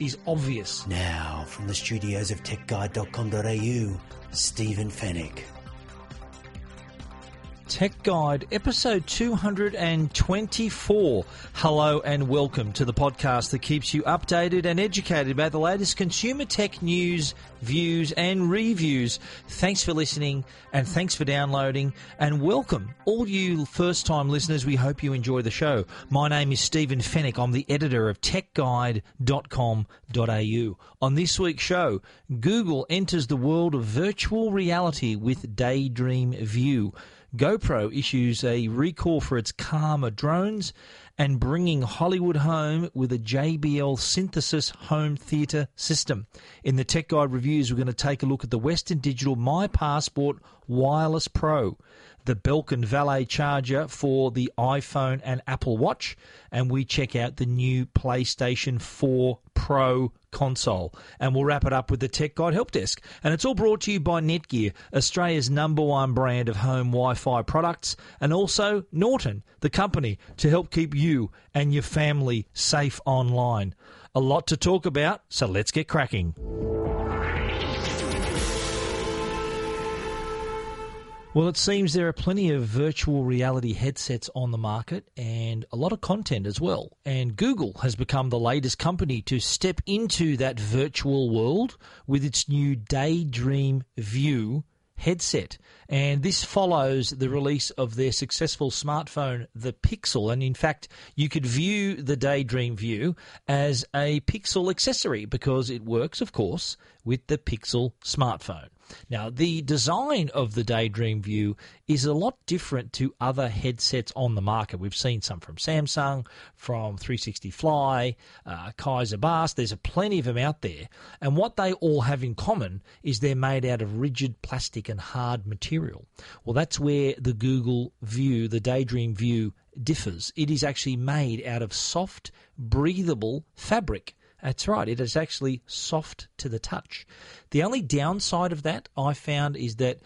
is obvious. Now, from the studios of techguide.com.au, Stephen Fenech. Tech Guide, episode 224. Hello and welcome to the podcast that keeps you updated and educated about the latest consumer tech news, views, and reviews. Thanks for listening and thanks for downloading. And welcome, all you first time listeners. We hope you enjoy the show. My name is Stephen Fenech. I'm the editor of techguide.com.au. On this week's show, Google enters the world of virtual reality with Daydream View. GoPro issues a recall for its Karma drones and bringing Hollywood home with a JBL synthesis home theatre system. In the Tech Guide reviews, we're going to take a look at the Western Digital My Passport Wireless Pro, the Belkin Valet charger for the iPhone and Apple Watch, and we check out the new PlayStation 4 Pro console. And we'll wrap it up with the Tech Guide Help Desk. And it's all brought to you by Netgear, Australia's number one brand of home Wi Fi products, and also Norton, the company to help keep you and your family safe online. A lot to talk about, so let's get cracking. Well, it seems there are plenty of virtual reality headsets on the market and a lot of content as well. And Google has become the latest company to step into that virtual world with its new Daydream View headset. And this follows the release of their successful smartphone, the Pixel. And in fact, you could view the Daydream View as a Pixel accessory because it works, of course, with the Pixel smartphone. Now, the design of the Daydream View is a lot different to other headsets on the market. We've seen some from Samsung, from 360 Fly, uh, Kaiser Baas. There's a plenty of them out there. And what they all have in common is they're made out of rigid plastic and hard material. Well, that's where the Google View, the Daydream View, differs. It is actually made out of soft, breathable fabric. That's right, it is actually soft to the touch. The only downside of that I found is that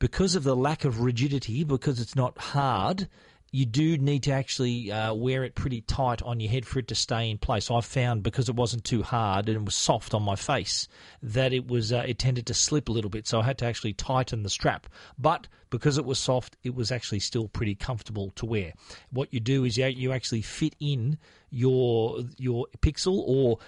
because of the lack of rigidity, because it's not hard, you do need to actually uh, wear it pretty tight on your head for it to stay in place. I found because it wasn't too hard and it was soft on my face that it was uh, it tended to slip a little bit, so I had to actually tighten the strap. But because it was soft, it was actually still pretty comfortable to wear. What you do is you actually fit in your your Pixel or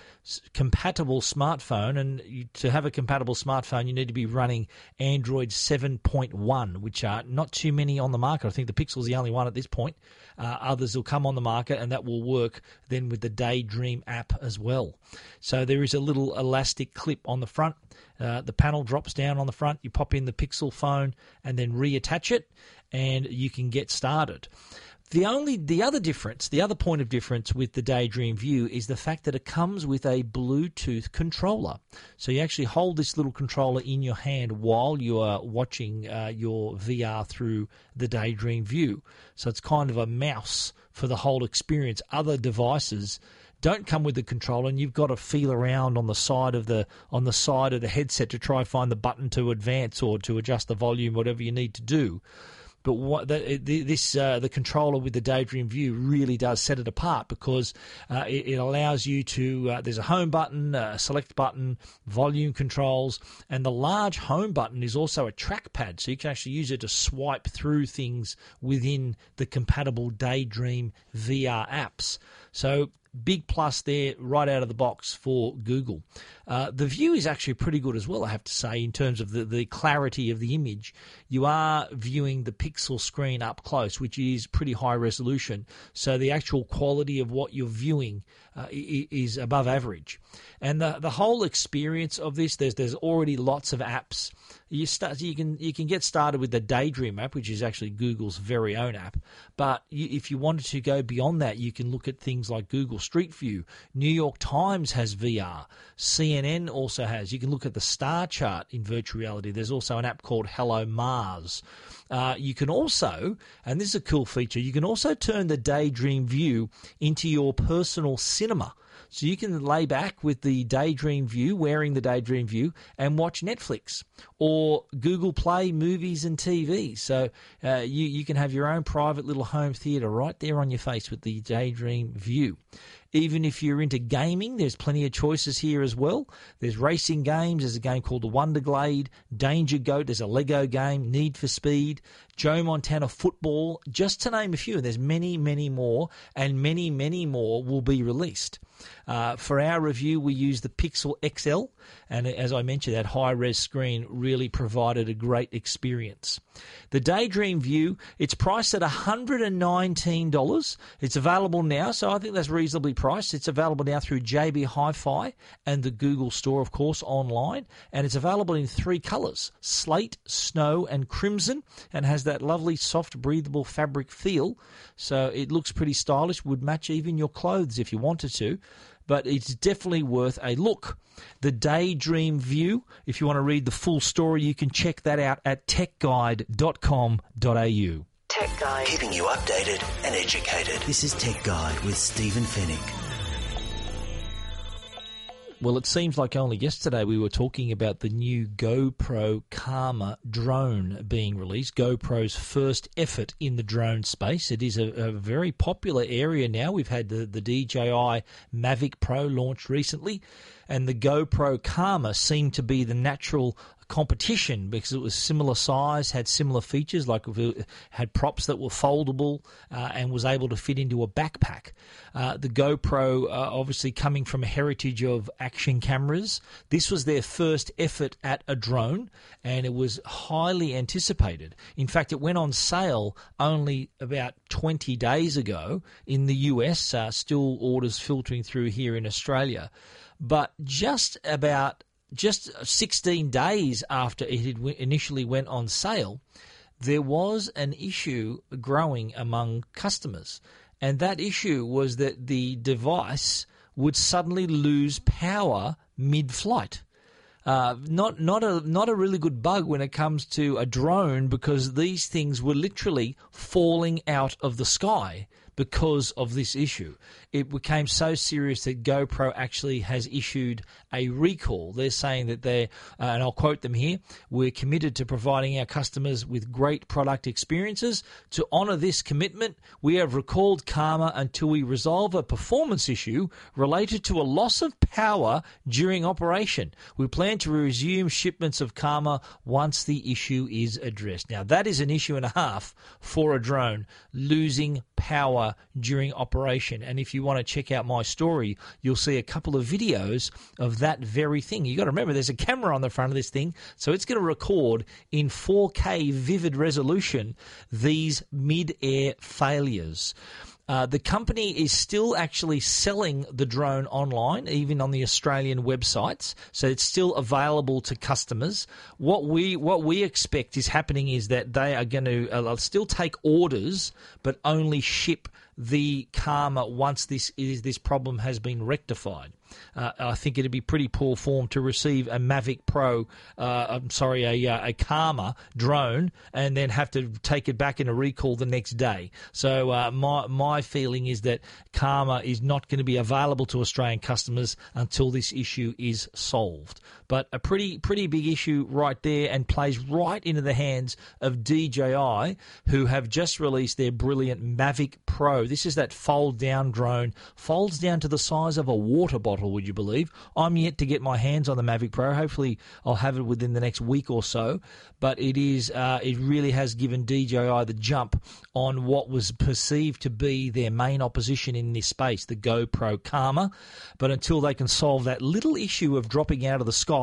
compatible smartphone, and you, to have a compatible smartphone, you need to be running Android 7.1, which are not too many on the market. I think the Pixel is the only one at this point. Uh, others will come on the market, and that will work then with the Daydream app as well. So there is a little elastic clip on the front. Uh, the panel drops down on the front. You pop in the Pixel phone and then reattach it, and you can get started. The only the other difference, the other point of difference with the Daydream View is the fact that it comes with a Bluetooth controller. So you actually hold this little controller in your hand while you are watching uh, your VR through the Daydream View. So it's kind of a mouse for the whole experience. Other devices don't come with the controller and you've got to feel around on the side of the on the side of the headset to try and find the button to advance or to adjust the volume whatever you need to do but what the, this uh, the controller with the Daydream View really does set it apart because uh, it, it, allows you to uh, there's a home button, a select button, volume controls, and the large home button is also a trackpad, so you can actually use it to swipe through things within the compatible Daydream VR apps. So big plus there right out of the box for Google. Uh, the view is actually pretty good as well, I have to say, in terms of the, the clarity of the image. You are viewing the pixel screen up close, which is pretty high resolution. So the actual quality of what you're viewing uh, is above average. And the the whole experience of this, there's there's already lots of apps. You start you can you can get started with the Daydream app, which is actually Google's very own app. But you, if you wanted to go beyond that, you can look at things like Google Street View. New York Times has VR. CNN also has. You can look at the star chart in virtual reality. There's also an app called Hello Mars. Uh, you can also, and this is a cool feature, you can also turn the Daydream View into your personal cinema. So you can lay back with the Daydream View, wearing the Daydream View, and watch Netflix or Google Play movies and TV. So uh, you, you can have your own private little home theatre right there on your face with the Daydream View. Even if you're into gaming, there's plenty of choices here as well. There's racing games. There's a game called the Wonderglade, Danger Goat. There's a Lego game, Need for Speed, Joe Montana Football, just to name a few. There's many, many more, and many, many more will be released. Uh, for our review, we use the Pixel XL, and as I mentioned, that high res screen really provided a great experience. The Daydream View, it's priced at $119. It's available now, so I think that's reasonably priced. It's available now through JB Hi Fi and the Google Store, of course, online, and it's available in three colors slate, snow, and crimson, and has that lovely, soft, breathable fabric feel. So it looks pretty stylish, would match even your clothes if you wanted to but it's definitely worth a look. The Daydream View, if you want to read the full story, you can check that out at techguide.com.au. Tech Guide. Keeping you updated and educated. This is Tech Guide with Stephen Fenech. Well, it seems like only yesterday we were talking about the new GoPro Karma drone being released, GoPro's first effort in the drone space. It is a, a very popular area now. We've had the, the DJI Mavic Pro launched recently, and the GoPro Karma seemed to be the natural competition because it was similar size, had similar features, like had props that were foldable uh, and was able to fit into a backpack. Uh, the GoPro, uh, obviously coming from a heritage of action cameras, this was their first effort at a drone, and it was highly anticipated. In fact, it went on sale only about 20 days ago in the US. Uh, still orders filtering through here in Australia. But just about just 16 days after it had initially went on sale, there was an issue growing among customers. And that issue was that the device would suddenly lose power mid flight. Uh, not not a not a really good bug when it comes to a drone because these things were literally falling out of the sky because of this issue. It became so serious that GoPro actually has issued a recall. They're saying that they're, uh, and I'll quote them here, we're committed to providing our customers with great product experiences. To honour this commitment, we have recalled Karma until we resolve a performance issue related to a loss of power during operation. We plan to resume shipments of Karma once the issue is addressed. Now, that is an issue and a half for a drone, losing power during operation. And if you want to check out my story, you'll see a couple of videos of that very thing. You've got to remember there's a camera on the front of this thing, so it's going to record in 4K vivid resolution these mid-air failures. Uh, the company is still actually selling the drone online, even on the Australian websites. So it's still available to customers. What we what we expect is happening is that they are going to uh, still take orders, but only ship the Karma once this is this problem has been rectified uh, I think it'd be pretty poor form to receive a Mavic Pro, uh, I'm sorry, a, uh, a Karma drone, and then have to take it back in a recall the next day. So uh, my my feeling is that Karma is not going to be available to Australian customers until this issue is solved. But a pretty pretty big issue right there, and plays right into the hands of DJI, who have just released their brilliant Mavic Pro. This is that fold down drone, folds down to the size of a water bottle would you believe? I'm yet to get my hands on the Mavic Pro. Hopefully, I'll have it within the next week or so. But it is, uh, it really has given DJI the jump on what was perceived to be their main opposition in this space, the GoPro Karma. But until they can solve that little issue of dropping out of the sky,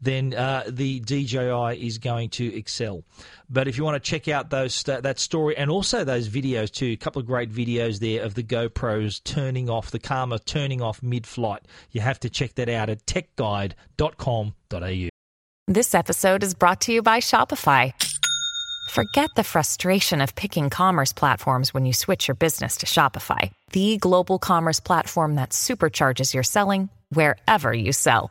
then uh, the DJI is going to excel. But if you want to check out those that story and also those videos too, a couple of great videos there of the GoPros turning off the Karma turning off mid-flight. You have to check that out at techguide.com.au. This episode is brought to you by Shopify. Forget the frustration of picking commerce platforms when you switch your business to Shopify, the global commerce platform that supercharges your selling wherever you sell.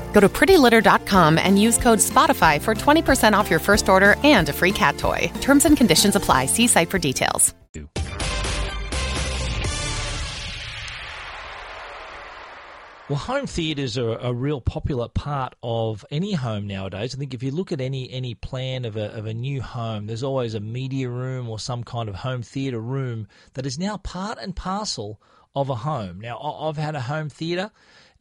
Go to prettylitter.com and use code SPOTIFY for 20% off your first order and a free cat toy. Terms and conditions apply. See site for details. Well, home theatres are a real popular part of any home nowadays. I think if you look at any any plan of a of a new home, there's always a media room or some kind of home theatre room that is now part and parcel of a home. Now, I've had a home theatre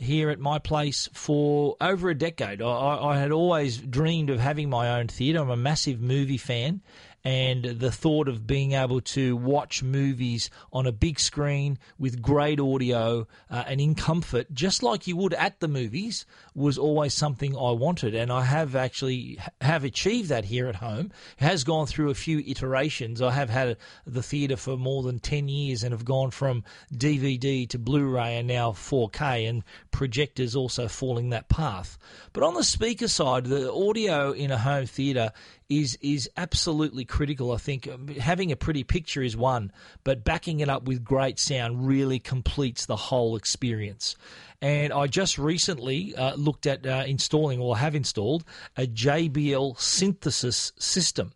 here at my place for over a decade. I, I had always dreamed of having my own theatre. I'm a massive movie fan, and the thought of being able to watch movies on a big screen with great audio uh, and in comfort, just like you would at the movies, was always something I wanted, and I have actually have achieved that here at home. It has gone through a few iterations. I have had the theatre for more than ten years, and have gone from DVD to Blu-ray and now 4K, and projectors also falling that path. But on the speaker side, the audio in a home theatre is is absolutely critical. I think having a pretty picture is one, but backing it up with great sound really completes the whole experience. And I just recently uh, looked at uh, installing, or have installed, a JBL synthesis system.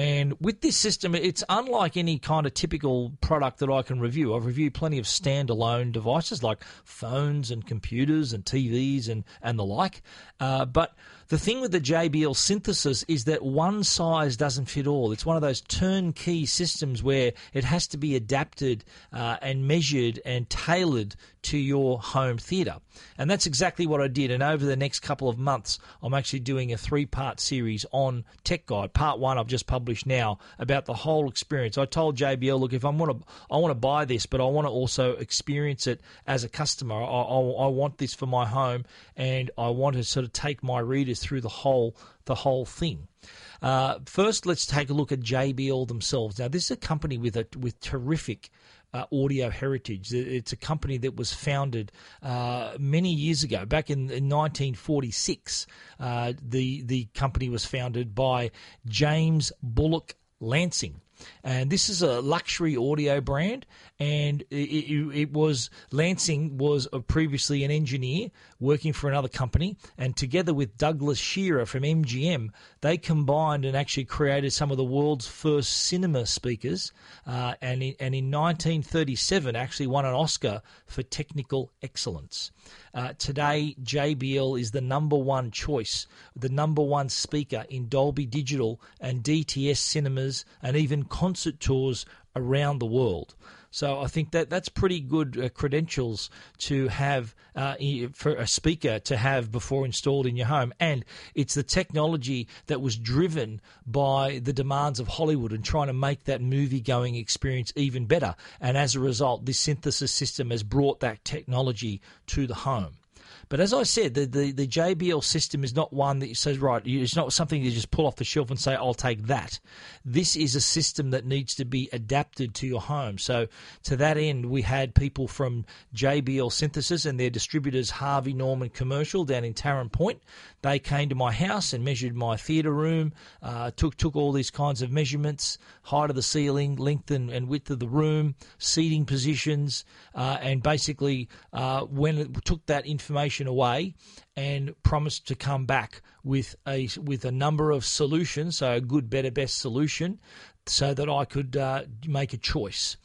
And with this system, it's unlike any kind of typical product that I can review. I've reviewed plenty of standalone devices like phones and computers and TVs and, and the like. Uh, but the thing with the JBL synthesis is that one size doesn't fit all. It's one of those turnkey systems where it has to be adapted uh, and measured and tailored to your home theatre. And that's exactly what I did. And over the next couple of months, I'm actually doing a three part series on Tech Guide. Part one I've just published now about the whole experience. I told JBL, look, if I want to, I want to buy this, but I want to also experience it as a customer. I, I, I want this for my home, and I want to sort of take my readers through the whole the whole thing. Uh, first, let's take a look at JBL themselves. Now, this is a company with a with terrific uh, audio heritage. It's a company that was founded uh, many years ago, back in, in 1946. Uh, the the company was founded by James Bullock Lansing. And this is a luxury audio brand, and it, it, it was Lansing was previously an engineer working for another company, and together with Douglas Shearer from MGM, they combined and actually created some of the world's first cinema speakers, uh, and in, and in 1937 actually won an Oscar for technical excellence. Uh, today, JBL is the number one choice, the number one speaker in Dolby Digital and DTS cinemas, and even concert tours around the world. So I think that that's pretty good uh, credentials to have uh, for a speaker to have before installed in your home. And it's the technology that was driven by the demands of Hollywood and trying to make that movie going experience even better. And as a result, this synthesis system has brought that technology to the home. But as I said, the, the, the JBL system is not one that says, right, it's not something you just pull off the shelf and say, I'll take that. This is a system that needs to be adapted to your home. So to that end, we had people from JBL Synthesis and their distributors, Harvey Norman Commercial, down in Taren Point. They came to my house and measured my theatre room, uh, took took all these kinds of measurements, height of the ceiling, length and, and width of the room, seating positions, uh, and basically uh, when it took that information away and promised to come back with a with a number of solutions, so a good, better, best solution, so that I could uh, make a choice.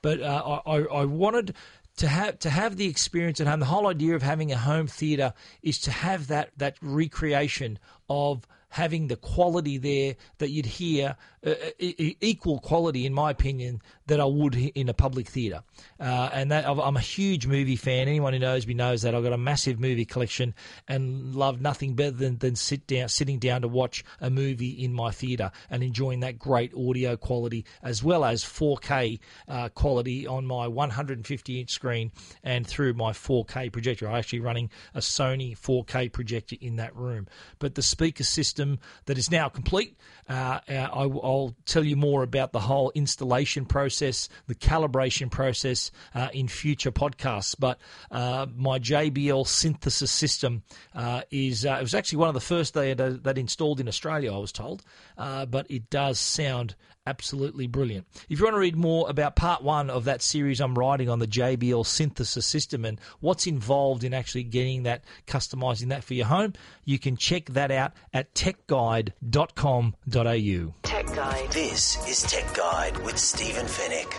But uh, I, I wanted to have to have the experience at home. The whole idea of having a home theatre is to have that that recreation of having the quality there that you'd hear, uh, equal quality, in my opinion, that I would in a public theatre. Uh, and that I'm a huge movie fan. Anyone who knows me knows that I've got a massive movie collection and love nothing better than, than sit down, sitting down to watch a movie in my theatre and enjoying that great audio quality as well as 4K uh, quality on my 150 inch screen and through my 4K projector. I'm actually running a Sony 4K projector in that room. But the speaker system that is now complete, uh, uh I, I'll tell you more about the whole installation process the calibration process uh, in future podcasts. But uh, my JBL synthesis system uh, is uh, it was actually one of the first they uh, that installed in Australia, I was told. But it does sound absolutely brilliant. If you want to read more about part one of that series I'm writing on the JBL synthesis system and what's involved in actually getting that, customizing that for your home, you can check that out at techguide.com.au. Tech Guide. This is Tech Guide with Stephen Fenech.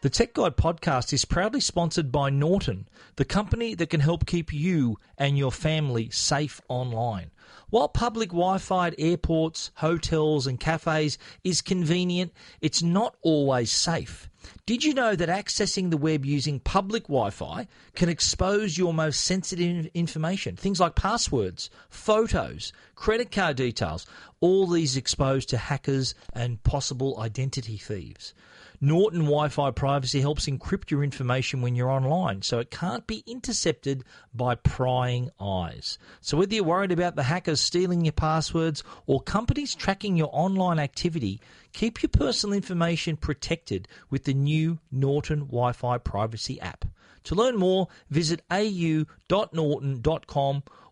The Tech Guide podcast is proudly sponsored by Norton, the company that can help keep you and your family safe online. While public Wi Fi at airports, hotels, and cafes is convenient, it's not always safe. Did you know that accessing the web using public Wi Fi can expose your most sensitive information? Things like passwords, photos, credit card details, all these exposed to hackers and possible identity thieves. Norton Wi Fi privacy helps encrypt your information when you're online, so it can't be intercepted by prying eyes. So, whether you're worried about the hackers stealing your passwords or companies tracking your online activity, keep your personal information protected with the new Norton Wi Fi privacy app. To learn more, visit au.norton.com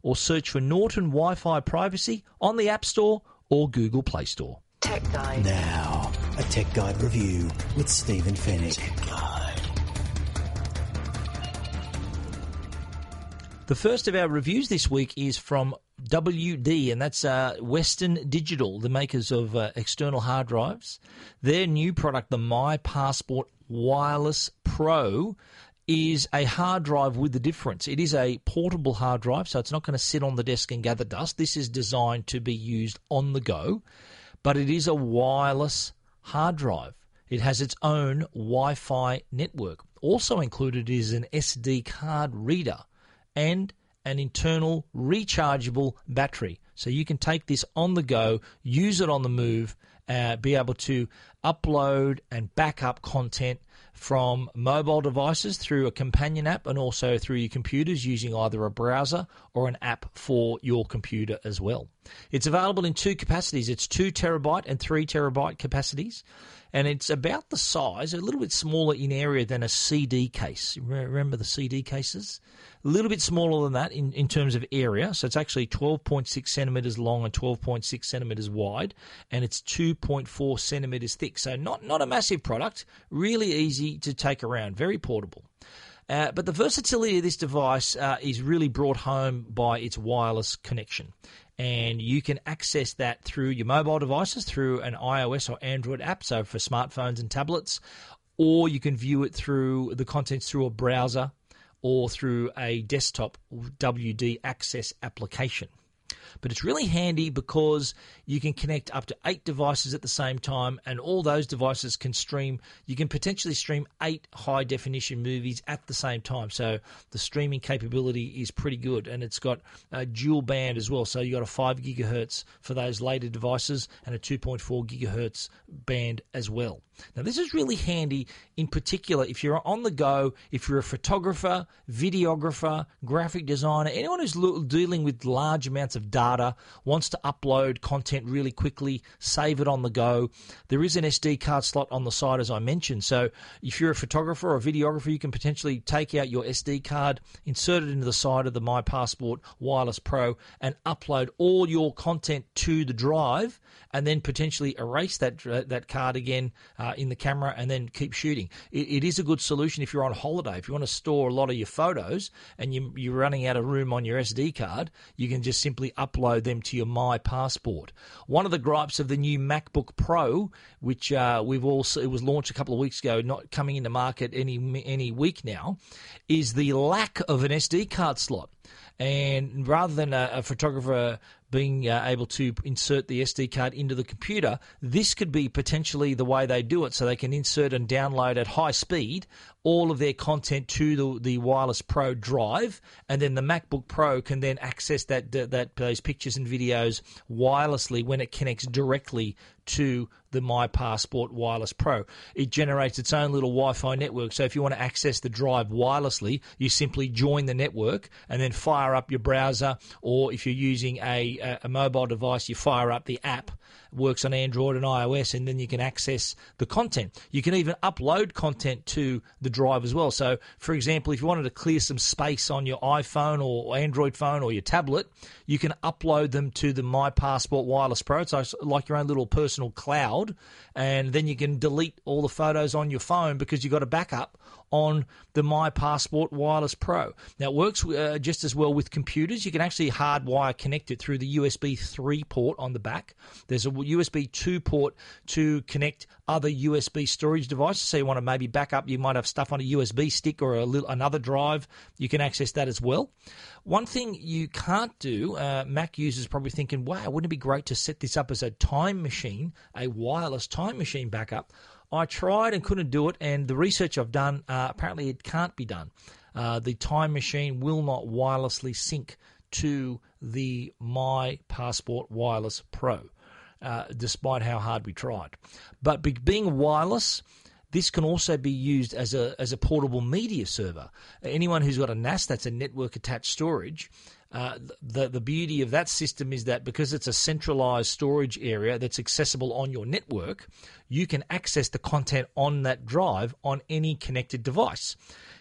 or search for Norton Wi Fi privacy on the App Store or Google Play Store. Tech Guide. Now, a Tech Guide review with Stephen Fenech. The first of our reviews this week is from WD, and that's uh, Western Digital, the makers of uh, external hard drives. Their new product, the My Passport Wireless Pro, is a hard drive with the difference. It is a portable hard drive, so it's not going to sit on the desk and gather dust. This is designed to be used on the go but it is a wireless hard drive. It has its own Wi Fi network. Also included is an SD card reader and an internal rechargeable battery. So you can take this on the go, use it on the move, uh, be able to upload and back up content from mobile devices through a companion app and also through your computers using either a browser or an app for your computer as well. It's available in two capacities. It's 2 terabyte and 3 terabyte capacities and it's about the size, a little bit smaller in area than a CD case. Remember the CD cases? A little bit smaller than that in, in terms of area. So it's actually 12.6 centimeters long and 12.6 centimeters wide, and it's 2.4 centimeters thick. So not, not a massive product, really easy to take around, very portable. Uh, but the versatility of this device uh, is really brought home by its wireless connection and you can access that through your mobile devices through an iOS or Android app, so for smartphones and tablets, or you can view it through the contents through a browser or through a desktop WD Access application. But it's really handy because you can connect up to eight devices at the same time, and all those devices can stream. You can potentially stream eight high definition movies at the same time. So the streaming capability is pretty good, and it's got a dual band as well. So you got a five gigahertz for those later devices and a 2.4 gigahertz band as well. Now this is really handy in particular if you're on the go, if you're a photographer, videographer, graphic designer, anyone who's dealing with large amounts of data, wants to upload content really quickly, save it on the go. There is an SD card slot on the side, as I mentioned. So if you're a photographer or a videographer, you can potentially take out your SD card, insert it into the side of the My Passport Wireless Pro, and upload all your content to the drive, and then potentially erase that uh, that card again in the camera, and then keep shooting. It, it is a good solution if you're on holiday. If you want to store a lot of your photos and you, you're running out of room on your SD card, you can just simply upload them to your My Passport. One of the gripes of the new MacBook Pro, which uh, we've also it was launched a couple of weeks ago, not coming into market any any week now, is the lack of an SD card slot. And rather than a, a photographer being uh, able to insert the SD card into the computer, this could be potentially the way they do it. So they can insert and download at high speed all of their content to the, the Wireless Pro drive, and then the MacBook Pro can then access that, that those pictures and videos wirelessly when it connects directly to the My Passport Wireless Pro. It generates its own little Wi Fi network. So if you want to access the drive wirelessly, you simply join the network and then fire up your browser, or if you're using a, a, a mobile device, you fire up the app works on Android and iOS, and then you can access the content. You can even upload content to the drive as well. So, for example, if you wanted to clear some space on your iPhone or Android phone or your tablet, you can upload them to the My Passport Wireless Pro. It's like your own little personal cloud, and then you can delete all the photos on your phone because you've got a backup on the My Passport Wireless Pro. Now, it works uh, just as well with computers. You can actually hardwire connect it through the USB 3 port on the back. There's a USB 2 port to connect other USB storage devices. So you want to maybe back up, you might have stuff on a USB stick or a little, another drive. You can access that as well. One thing you can't do, uh, Mac users probably thinking, wow, wouldn't it be great to set this up as a time machine, a wireless time machine backup? I tried and couldn't do it, and the research I've done, uh, apparently it can't be done. Uh, the time machine will not wirelessly sync to the My Passport Wireless Pro, uh, despite how hard we tried. But be- being wireless, this can also be used as a as a portable media server. Anyone who's got a NAS, that's a network attached storage, uh, the the beauty of that system is that because it's a centralized storage area that's accessible on your network, you can access the content on that drive on any connected device.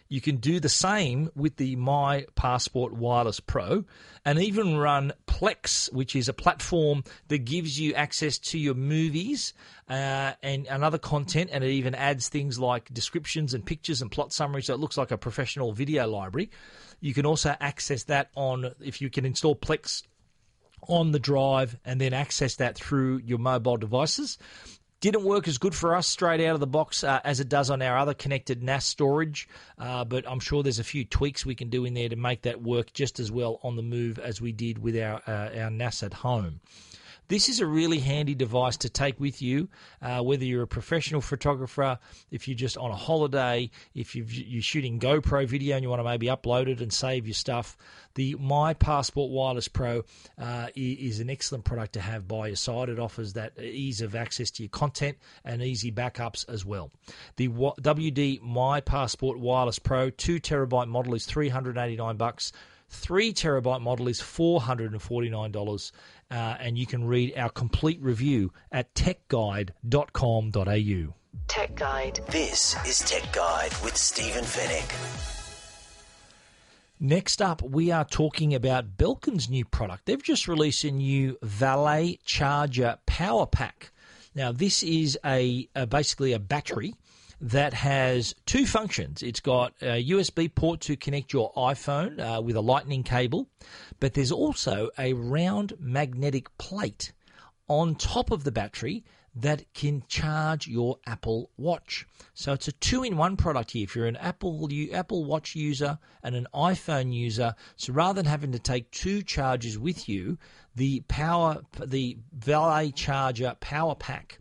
You can do the same with the My Passport Wireless Pro and even run Plex, which is a platform that gives you access to your movies uh, and, and other content, and it even adds things like descriptions and pictures and plot summaries, so it looks like a professional video library. You can also access that on, if you can install Plex on the drive and then access that through your mobile devices. Didn't work as good for us straight out of the box uh, as it does on our other connected NAS storage, uh, but I'm sure there's a few tweaks we can do in there to make that work just as well on the move as we did with our uh, our NAS at home. This is a really handy device to take with you, uh, whether you're a professional photographer, if you're just on a holiday, if you are shooting GoPro video and you want to maybe upload it and save your stuff. The My Passport Wireless Pro uh, is an excellent product to have by your side. It offers that ease of access to your content and easy backups as well. The WD My Passport Wireless Pro 2 terabyte model is 389 bucks. 3 terabyte model is $449 uh, and you can read our complete review at techguide.com.au. Tech Guide. This is Tech Guide with Stephen Fenech. Next up, we are talking about Belkin's new product. They've just released a new Valet Charger Power Pack. Now, this is a, a basically a battery that has two functions. It's got a USB port to connect your iPhone uh, with a lightning cable, but there's also a round magnetic plate on top of the battery that can charge your Apple Watch. So it's a two-in-one product here. If you're an Apple Apple Watch user and an iPhone user, so rather than having to take two chargers with you, the power the Valet Charger Power Pack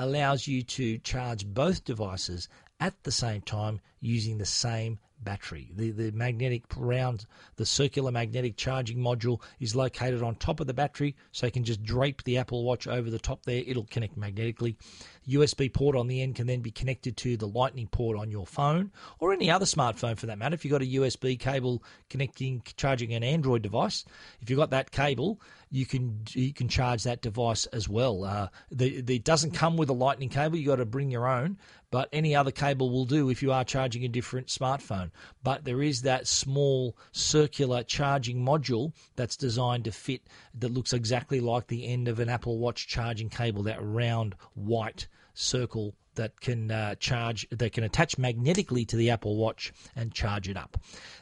allows you to charge both devices at the same time using the same battery. The, the magnetic round, the circular magnetic charging module is located on top of the battery, so you can just drape the Apple Watch over the top there. It'll connect magnetically. USB port on the end can then be connected to the Lightning port on your phone or any other smartphone for that matter. If you've got a USB cable connecting, charging an Android device, if you've got that cable, you can you can charge that device as well. Uh, the, the, it doesn't come with a Lightning cable; You've got to bring your own. But any other cable will do if you are charging a different smartphone. But there is that small circular charging module that's designed to fit that looks exactly like the end of an Apple Watch charging cable. That round white circle that can uh, charge that can attach magnetically to the Apple Watch and charge it up.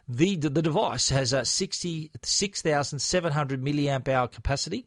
The the device has a 66,700 milliamp hour capacity.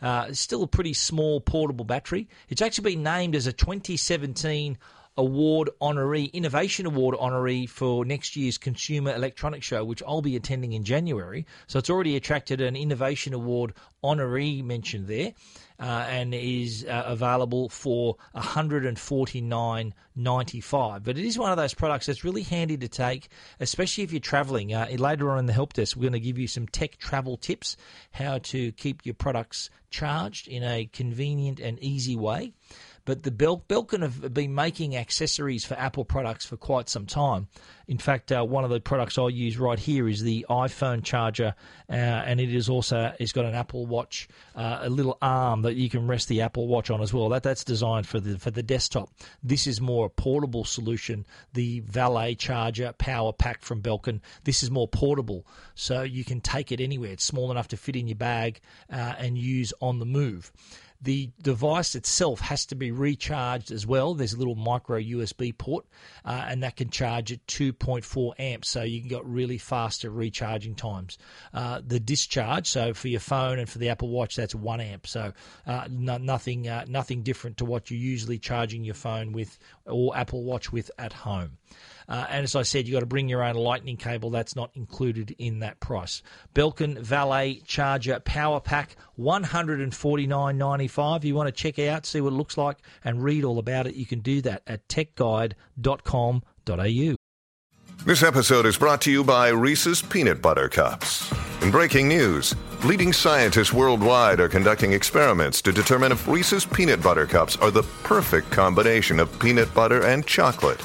Uh, still a pretty small portable battery. It's actually been named as a 2017 award honoree, innovation award honoree for next year's Consumer Electronics Show, which I'll be attending in January. So it's already attracted an innovation award honoree mention there. Uh, and is uh, available for $149.95. But it is one of those products that's really handy to take, especially if you're traveling. Uh, later on in the help desk, we're going to give you some tech travel tips, how to keep your products charged in a convenient and easy way. But the Bel- Belkin have been making accessories for Apple products for quite some time. In fact, uh, one of the products I use right here is the iPhone charger, uh, and it is also it's got an Apple Watch, uh, a little arm that you can rest the Apple Watch on as well. That that's designed for the for the desktop. This is more a portable solution. The Valet charger power pack from Belkin. This is more portable, so you can take it anywhere. It's small enough to fit in your bag uh, and use on the move. The device itself has to be recharged as well. There's a little micro USB port, uh, and that can charge at 2.4 amps, so you can get really faster recharging times. Uh, the discharge, so for your phone and for the Apple Watch, that's one amp, so uh, no, nothing uh, nothing different to what you're usually charging your phone with or Apple Watch with at home. Uh, and as I said, you've got to bring your own lightning cable. That's not included in that price. Belkin Valet Charger Power Pack, $149.95. You want to check out, see what it looks like, and read all about it, you can do that at techguide.com.au. This episode is brought to you by Reese's Peanut Butter Cups. In breaking news, leading scientists worldwide are conducting experiments to determine if Reese's Peanut Butter Cups are the perfect combination of peanut butter and chocolate.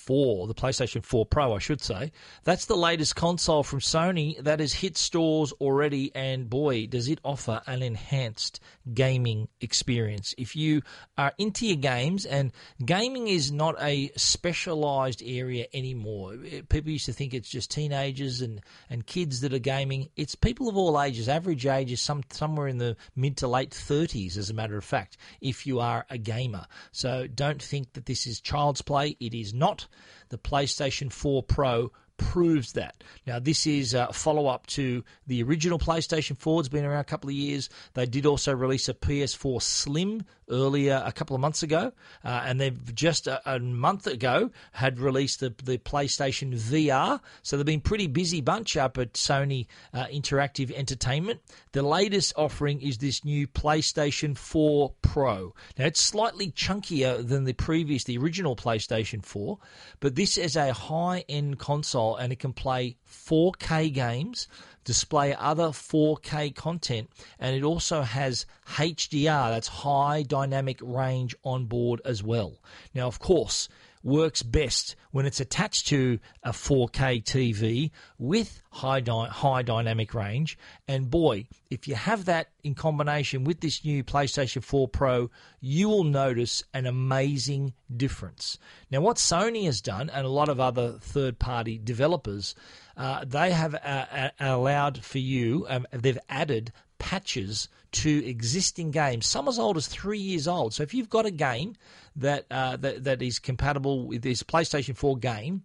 4, the PlayStation 4 Pro, I should say. That's the latest console from Sony that has hit stores already, and boy, does it offer an enhanced gaming experience. If you are into your games, and gaming is not a specialized area anymore. Eh, people used to think it's just teenagers and, and kids that are gaming. It's people of all ages. Average age is some somewhere in the mid to late 30s, as a matter of fact, if you are a gamer. So don't think that this is child's play. It is not. The PlayStation 4 Pro proves that. Now, this is a follow up to the original PlayStation 4. It's been around a couple of years. They did also release a PS4 Slim earlier a couple of months ago, uh, and they've just a, a, month ago had released the, the PlayStation VR. So they've been pretty busy bunch up at Sony uh, Interactive Entertainment. The latest offering is this new PlayStation 4 Pro. Now it's slightly chunkier than the previous, the original PlayStation 4, but this is a high end console and it can play 4K games display other 4K content, and it also has HDR, that's high dynamic range on board as well. Now, of course, works best when it's attached to a 4K TV with high dy- high dynamic range. And boy, if you have that in combination with this new PlayStation 4 Pro, you will notice an amazing difference. Now, what Sony has done, and a lot of other third-party developers, uh, they have uh, allowed for you. Um, they've added patches to existing games, some as old as three years old. So if you've got a game that uh, that, that is compatible with this PlayStation 4 game,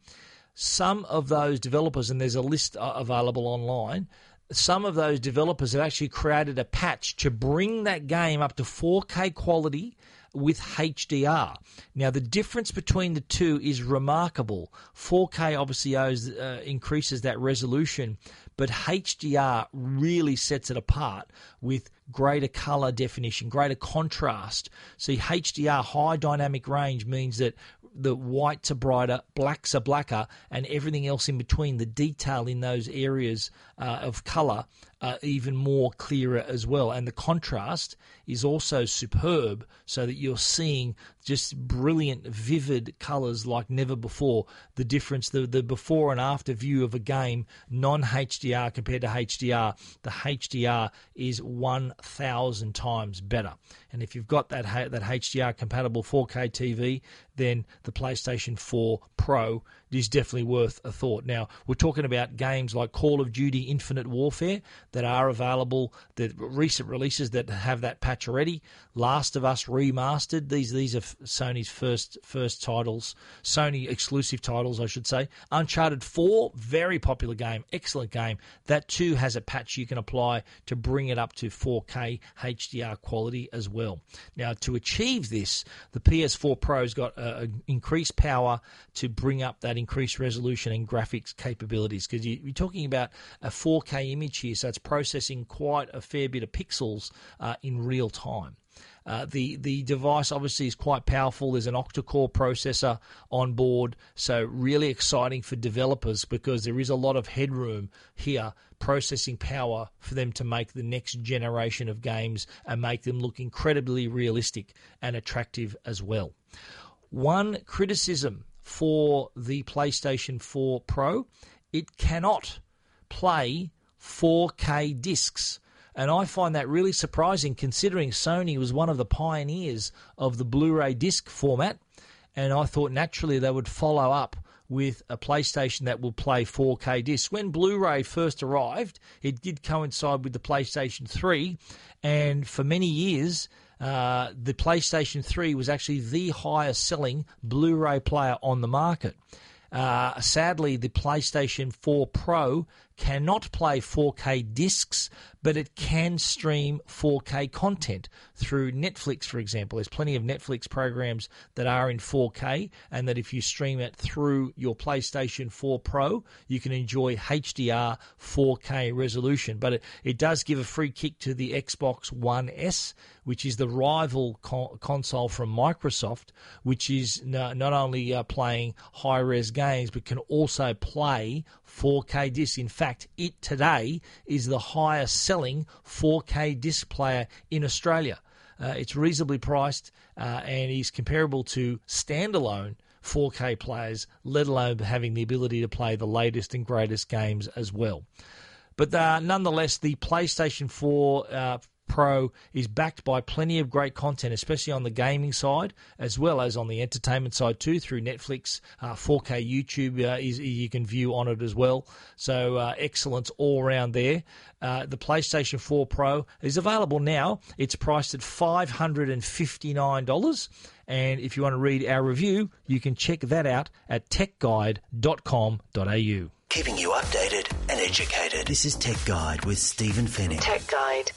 some of those developers, and there's a list uh, available online, some of those developers have actually created a patch to bring that game up to 4K quality with HDR. Now, the difference between the two is remarkable. 4K obviously owes, uh, increases that resolution, but HDR really sets it apart with greater color definition, greater contrast. See, HDR, high dynamic range, means that the whites are brighter, blacks are blacker, and everything else in between, the detail in those areas uh, of color, uh, even more clearer as well. And the contrast is also superb, so that you're seeing just brilliant, vivid colors like never before. The difference, the, the before and after view of a game, non HDR compared to HDR, the HDR is 1,000 times better. And if you've got that, that HDR compatible 4K TV, then the PlayStation 4 Pro is definitely worth a thought. Now, we're talking about games like Call of Duty Infinite Warfare that are available, the recent releases that have that patch already. Last of Us Remastered, these these are Sony's first first titles, Sony exclusive titles, I should say. Uncharted 4, very popular game, excellent game. That too has a patch you can apply to bring it up to 4K HDR quality as well. Now, to achieve this, the PS4 Pro's got uh, increased power to bring up that increased resolution and graphics capabilities because you, are talking about a 4K image here, so it's processing quite a fair bit of pixels uh, in real time. Uh, the the device obviously is quite powerful. There's an octa-core processor on board, so really exciting for developers because there is a lot of headroom here, processing power for them to make the next generation of games and make them look incredibly realistic and attractive as well. One criticism for the PlayStation 4 Pro, it cannot play 4K discs. And I find that really surprising considering Sony was one of the pioneers of the Blu ray disc format. And I thought naturally they would follow up with a PlayStation that will play 4K discs. When Blu ray first arrived, it did coincide with the PlayStation 3. And for many years, uh, the PlayStation 3 was actually the highest selling Blu ray player on the market. Uh, sadly, the PlayStation 4 Pro cannot play 4K discs, but it can stream 4K content through Netflix, for example. There's plenty of Netflix programs that are in 4K, and that if you stream it through your PlayStation 4 Pro, you can enjoy HDR 4K resolution. But it, it does give a free kick to the Xbox One S, which is the rival co- console from Microsoft, which is not only uh, playing high res games, but can also play 4K discs. In fact, it today is the highest selling 4K disc player in Australia. Uh, it's reasonably priced uh, and is comparable to standalone 4K players, let alone having the ability to play the latest and greatest games as well. But uh, nonetheless, the PlayStation 4 uh, Pro is backed by plenty of great content, especially on the gaming side as well as on the entertainment side too. Through Netflix, uh, 4K YouTube uh, is you can view on it as well. So uh, excellence all around there. Uh, the PlayStation 4 Pro is available now. It's priced at five hundred and fifty nine dollars. And if you want to read our review, you can check that out at techguide.com.au. Keeping you updated and educated. This is Tech Guide with Stephen Fenech. Tech Guide.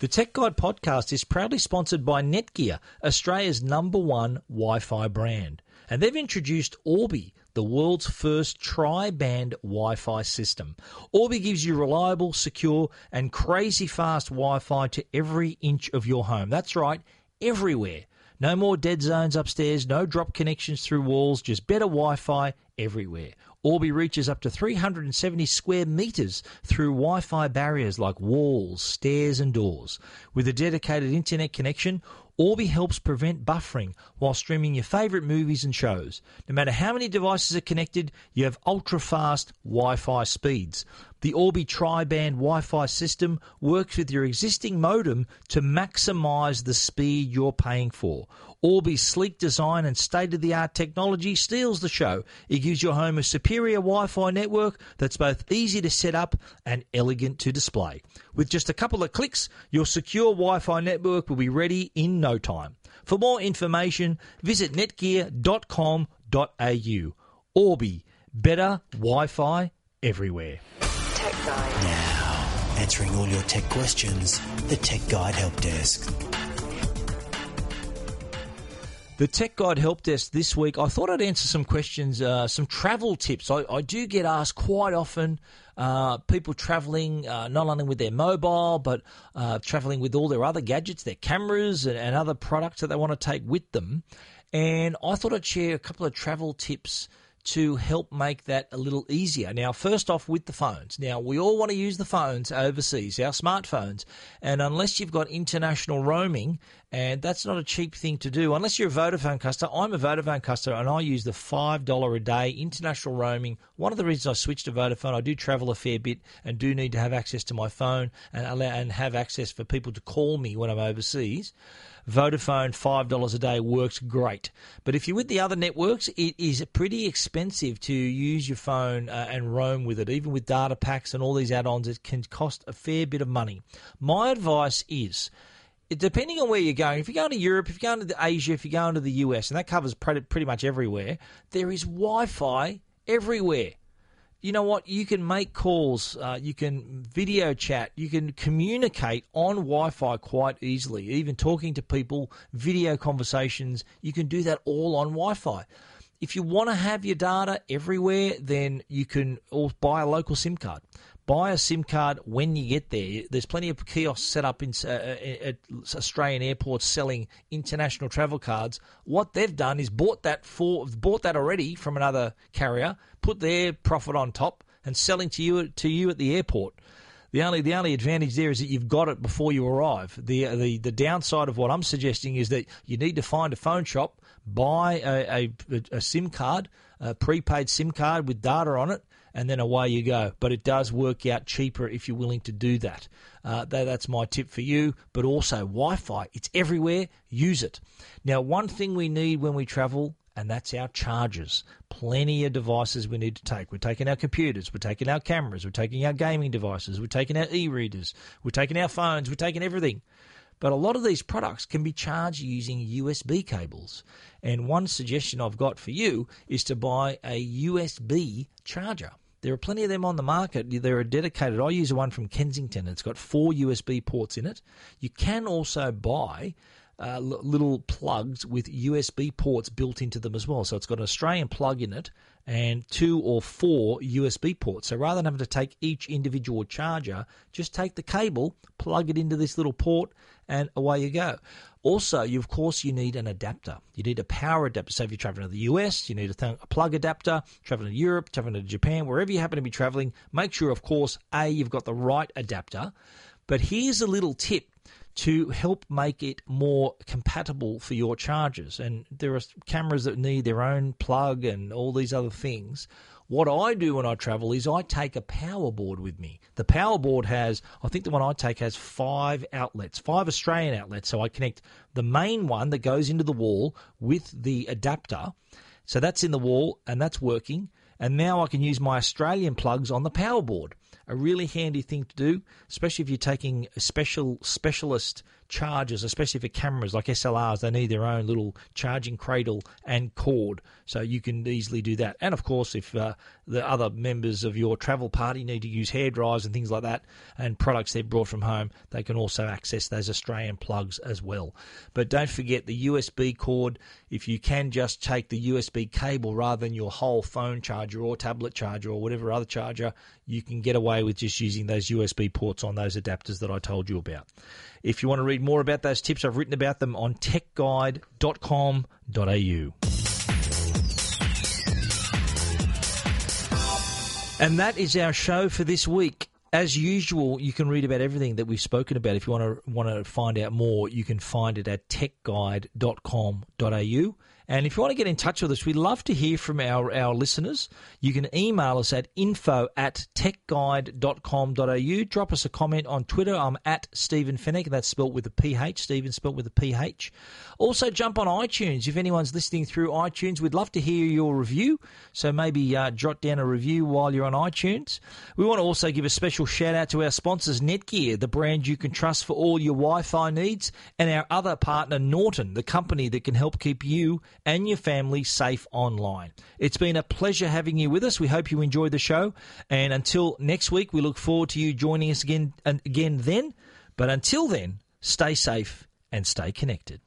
The Tech Guide podcast is proudly sponsored by Netgear, Australia's number one Wi Fi brand. And they've introduced Orbi, the world's first tri band Wi Fi system. Orbi gives you reliable, secure, and crazy fast Wi Fi to every inch of your home. That's right, everywhere. No more dead zones upstairs, no drop connections through walls, just better Wi Fi everywhere. Orbi reaches up to 370 square metres through Wi Fi barriers like walls, stairs, and doors. With a dedicated internet connection, Orbi helps prevent buffering while streaming your favourite movies and shows. No matter how many devices are connected, you have ultra fast Wi Fi speeds. The Orbi tri-band Wi-Fi system works with your existing modem to maximize the speed you're paying for. Orbi's sleek design and state-of-the-art technology steals the show. It gives your home a superior Wi-Fi network that's both easy to set up and elegant to display. With just a couple of clicks, your secure Wi-Fi network will be ready in no time. For more information, visit netgear.com.au. Orbi, better Wi-Fi everywhere. Tech Guide. Now, answering all your tech questions, the Tech Guide Help Desk. The Tech Guide Help Desk this week, I thought I'd answer some questions, uh, some travel tips. I, I, do get asked quite often uh, people traveling uh, not only with their mobile, but uh, traveling with all their other gadgets, their cameras, and, and other products that they want to take with them. And I thought I'd share a couple of travel tips to help make that a little easier. Now, first off, with the phones. Now, we all want to use the phones overseas, our smartphones, and unless you've got international roaming, and that's not a cheap thing to do, unless you're a Vodafone customer. I'm a Vodafone customer, and I use the $5 a day international roaming. One of the reasons I switched to Vodafone, I do travel a fair bit and do need to have access to my phone and, allow, and have access for people to call me when I'm overseas. Vodafone, $5 a day works great. But if you're with the other networks, it is pretty expensive to use your phone uh, and roam with it. Even with data packs and all these add ons, it can cost a fair bit of money. My advice is depending on where you're going, if you're going to Europe, if you're going to Asia, if you're going to the US, and that covers pretty, pretty much everywhere, there is Wi Fi everywhere you know what? You can make calls, uh, you can video chat, you can communicate on Wi Fi quite easily. Even talking to people, video conversations, you can do that all on Wi Fi. If you want to have your data everywhere, then you can buy a local SIM card buy a SIM card when you get there. There's plenty of kiosks set up in, uh, uh at Australian airports selling international travel cards. What they've done is bought that for bought that already from another carrier, put their profit on top, and selling to you to you at the airport. The only the only advantage there is that you've got it before you arrive. The the the downside of what I'm suggesting is that you need to find a phone shop, buy a, a, a SIM card, a prepaid SIM card with data on it, and then away you go. But it does work out cheaper if you're willing to do that. Uh, that that's my tip for you. But also, Wi Fi, it's everywhere. Use it. Now, one thing we need when we travel and that's our chargers. Plenty of devices we need to take. We're taking our computers, we're taking our cameras, we're taking our gaming devices, we're taking our e readers, we're taking our phones, we're taking everything. But a lot of these products can be charged using USB cables. And one suggestion I've got for you is to buy a USB charger. There are plenty of them on the market. They're dedicated. I use one from Kensington. It's got four USB ports in it. You can also buy uh, little plugs with USB ports built into them as well. So it's got an Australian plug in it and two or four USB ports. So rather than having to take each individual charger, just take the cable, plug it into this little port, and away you go. Also, you, of course, you need an adapter. You need a power adapter. So if you're traveling to the US, you need a, th- a plug adapter. Traveling to Europe, traveling to Japan, wherever you happen to be traveling, make sure, of course, A, you've got the right adapter. But here's a little tip to help make it more compatible for your chargers. And there are cameras that need their own plug and all these other things. What I do when I travel is I take a power board with me. The power board has, I think the one I take has five outlets, five Australian outlets. So I connect the main one that goes into the wall with the adapter. So that's in the wall and that's working. And now I can use my Australian plugs on the power board. A really handy thing to do, especially if you're taking special specialist chargers, especially for cameras like SLRs, they need their own little charging cradle and cord, so you can easily do that. And of course, if uh, the other members of your travel party need to use hair dryers and things like that, and products they've brought from home, they can also access those Australian plugs as well. But don't forget the USB cord. If you can just take the USB cable rather than your whole phone charger or tablet charger or whatever other charger, you can get away with just using those USB ports on those adapters that I told you about. If you want to read more about those tips, I've written about them on techguide.com.au. And that is our show for this week. as usual, you can read about everything that we've spoken about. If you want to want to find out more, you can find it at techguide.com.au. And if you want to get in touch with us, we'd love to hear from our, our listeners. You can email us at info at techguide.com.au. Drop us a comment on Twitter. I'm at Stephen and that's spelt with a PH. Stephen spelt with a PH. Also, jump on iTunes. If anyone's listening through iTunes, we'd love to hear your review. So maybe uh, jot down a review while you're on iTunes. We want to also give a special shout out to our sponsors, Netgear, the brand you can trust for all your Wi Fi needs, and our other partner, Norton, the company that can help keep you and your family safe online. It's been a pleasure having you with us. We hope you enjoyed the show. And until next week, we look forward to you joining us again, again then. But until then, stay safe and stay connected.